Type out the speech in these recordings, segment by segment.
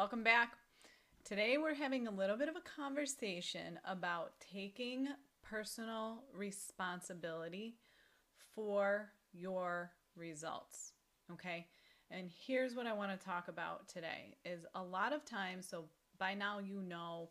Welcome back. Today we're having a little bit of a conversation about taking personal responsibility for your results. Okay? And here's what I want to talk about today is a lot of times so by now you know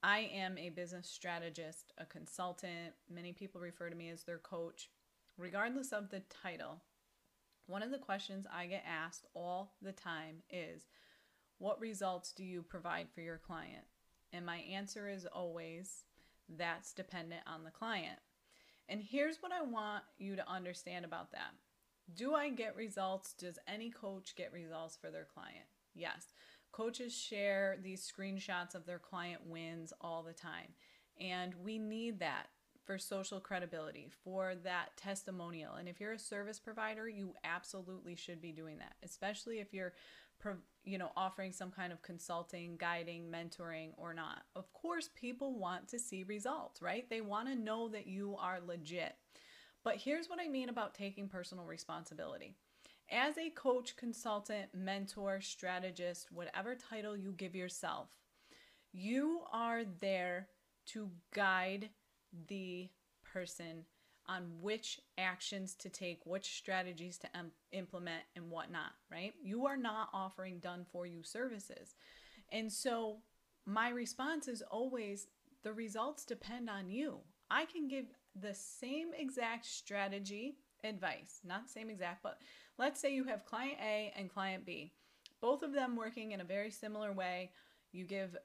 I am a business strategist, a consultant. Many people refer to me as their coach. Regardless of the title, one of the questions I get asked all the time is what results do you provide for your client? And my answer is always that's dependent on the client. And here's what I want you to understand about that. Do I get results? Does any coach get results for their client? Yes. Coaches share these screenshots of their client wins all the time. And we need that for social credibility, for that testimonial. And if you're a service provider, you absolutely should be doing that, especially if you're you know offering some kind of consulting guiding mentoring or not. Of course people want to see results right? They want to know that you are legit. But here's what i mean about taking personal responsibility. As a coach consultant mentor strategist whatever title you give yourself you are there to guide the person on which actions to take, which strategies to implement, and whatnot, right? You are not offering done for you services. And so my response is always the results depend on you. I can give the same exact strategy advice, not same exact, but let's say you have client A and client B, both of them working in a very similar way. You give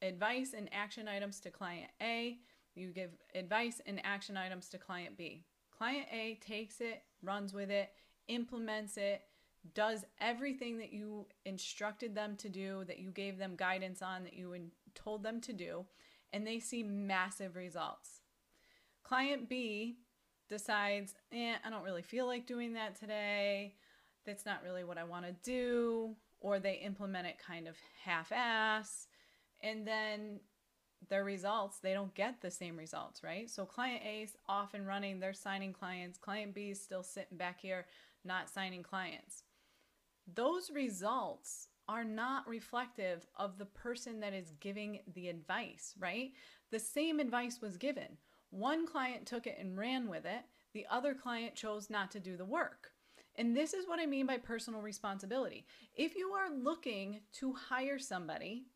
advice and action items to client A you give advice and action items to client B. Client A takes it, runs with it, implements it, does everything that you instructed them to do, that you gave them guidance on, that you told them to do, and they see massive results. Client B decides, eh, I don't really feel like doing that today. That's not really what I want to do. Or they implement it kind of half ass. And then their results, they don't get the same results, right? So client A is off and running, they're signing clients. Client B is still sitting back here, not signing clients. Those results are not reflective of the person that is giving the advice, right? The same advice was given. One client took it and ran with it, the other client chose not to do the work. And this is what I mean by personal responsibility. If you are looking to hire somebody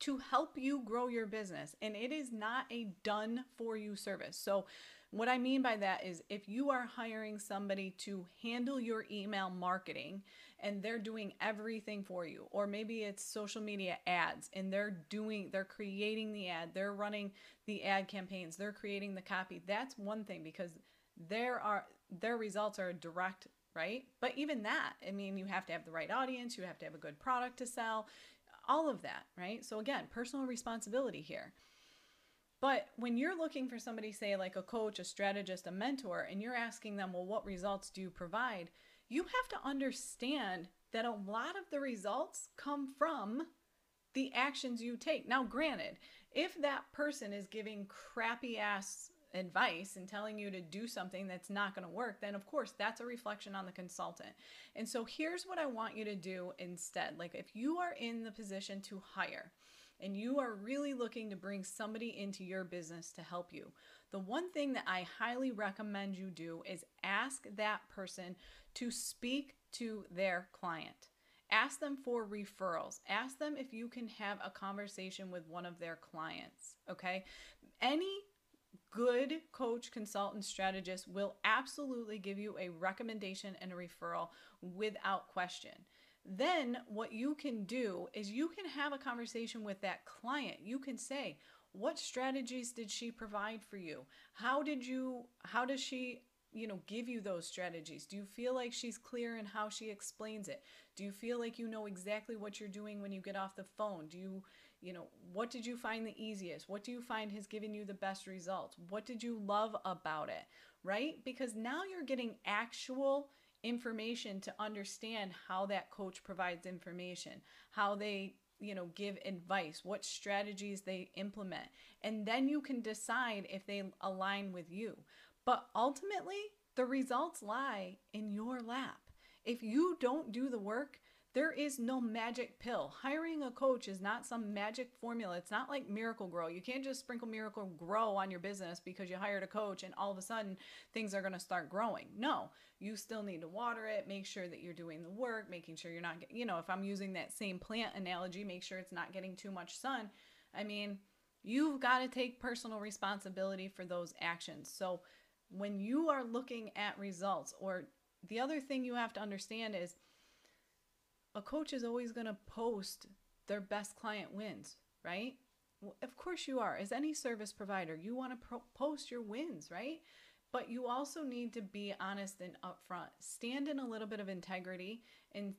to help you grow your business. And it is not a done for you service. So, what I mean by that is if you are hiring somebody to handle your email marketing and they're doing everything for you, or maybe it's social media ads and they're doing, they're creating the ad, they're running the ad campaigns, they're creating the copy, that's one thing because there are, their results are direct right? But even that, I mean, you have to have the right audience, you have to have a good product to sell, all of that, right? So again, personal responsibility here. But when you're looking for somebody, say like a coach, a strategist, a mentor, and you're asking them, well, what results do you provide? You have to understand that a lot of the results come from the actions you take. Now, granted, if that person is giving crappy ass advice and telling you to do something that's not going to work, then of course that's a reflection on the consultant. And so here's what I want you to do instead. Like if you are in the position to hire, and you are really looking to bring somebody into your business to help you, the one thing that I highly recommend you do is ask that person to speak to their client. Ask them for referrals. Ask them if you can have a conversation with one of their clients. Okay. Any good coach, consultant, strategist will absolutely give you a recommendation and a referral without question. Then, what you can do is you can have a conversation with that client. You can say, what strategies did she provide for you? How did you, how does she you know, give you those strategies? Do you feel like she's clear in how she explains it? Do you feel like you know exactly what you're doing when you get off the phone? Do you, you know, what did you find the easiest? What do you find has given you the best results? What did you love about it? Right? Because now you're getting actual information to understand how that coach provides information, how they you know give advice what strategies they implement and then you can decide if they align with you but ultimately, the results lie in your lap. If you don't do the work, there is no magic pill. Hiring a coach is not some magic formula. It's not like Miracle-Gro. You can't just sprinkle Miracle Grow on your business because you hired a coach and all of a sudden things are going to start growing. No, you still need to water it, make sure that you're doing the work, making sure you're not, you know, if I'm using that same plant analogy, make sure it's not getting too much sun. I mean, you've got to take personal responsibility for those actions. So, when you are looking at results, or the other thing you have to understand is a coach is always going to post their best client wins, right? Well, of course you are. As any service provider, you want to pro- post your wins, right? But you also need to be honest and upfront. Stand in a little bit of integrity and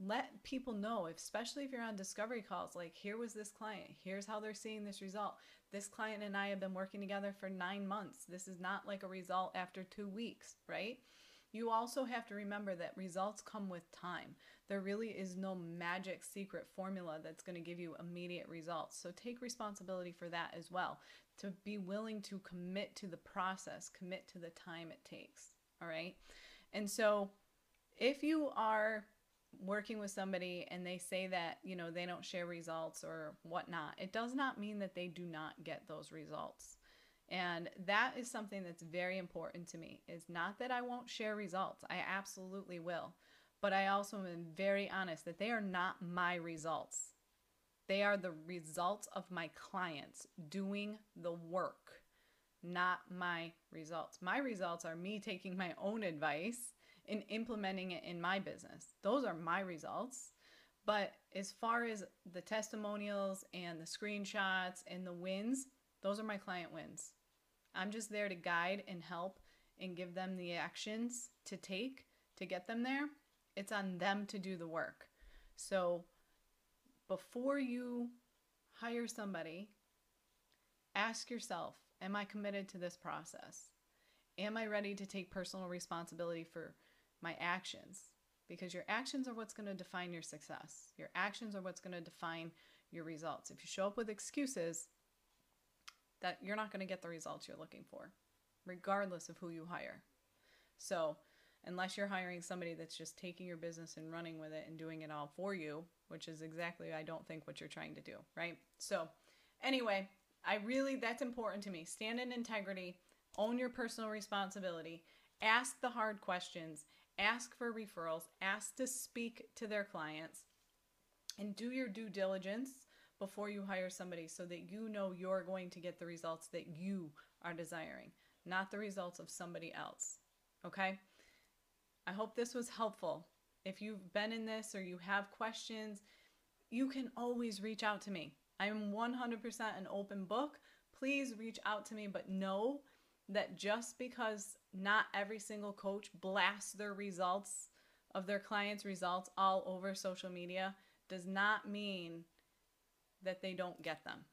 let people know, especially if you're on discovery calls, like, here was this client, here's how they're seeing this result. This client and I have been working together for nine months. This is not like a result after two weeks, right? You also have to remember that results come with time. There really is no magic secret formula that's going to give you immediate results. So take responsibility for that as well. To be willing to commit to the process, commit to the time it takes. All right. And so if you are working with somebody and they say that you know they don't share results or whatnot it does not mean that they do not get those results and that is something that's very important to me. Is not that i won't share results. I absolutely will. But i also am very honest that they are not my results. They are the results of my clients doing the work not my results. My results are me taking my own advice and implementing it in my business. Those are my results. But as far as the testimonials and the screenshots and the wins, those are my client wins. I'm just there to guide and help and give them the actions to take to get them there. It's on them to do the work. So before you hire somebody, ask yourself Am I committed to this process? Am I ready to take personal responsibility for my actions because your actions are what's going to define your success. Your actions are what's going to define your results. If you show up with excuses, that you're not going to get the results you're looking for, regardless of who you hire. So, unless you're hiring somebody that's just taking your business and running with it and doing it all for you, which is exactly I don't think what you're trying to do, right? So, anyway, I really that's important to me. Stand in integrity, own your personal responsibility, ask the hard questions ask for referrals, ask to speak to their clients, and do your due diligence before you hire somebody so that you know you're going to get the results that you are desiring, not the results of somebody else. Okay? I hope this was helpful. If you've been in this or you have questions, you can always reach out to me. I am 100% an open book. Please reach out to me, but know that just because not every single coach blasts their results of their clients' results all over social media does not mean that they don't get them,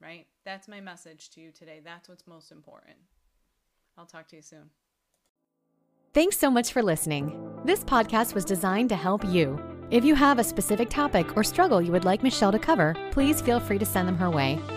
right? That's my message to you today. That's what's most important. I'll talk to you soon. Thanks so much for listening. This podcast was designed to help you. If you have a specific topic or struggle you would like Michelle to cover, please feel free to send them her way.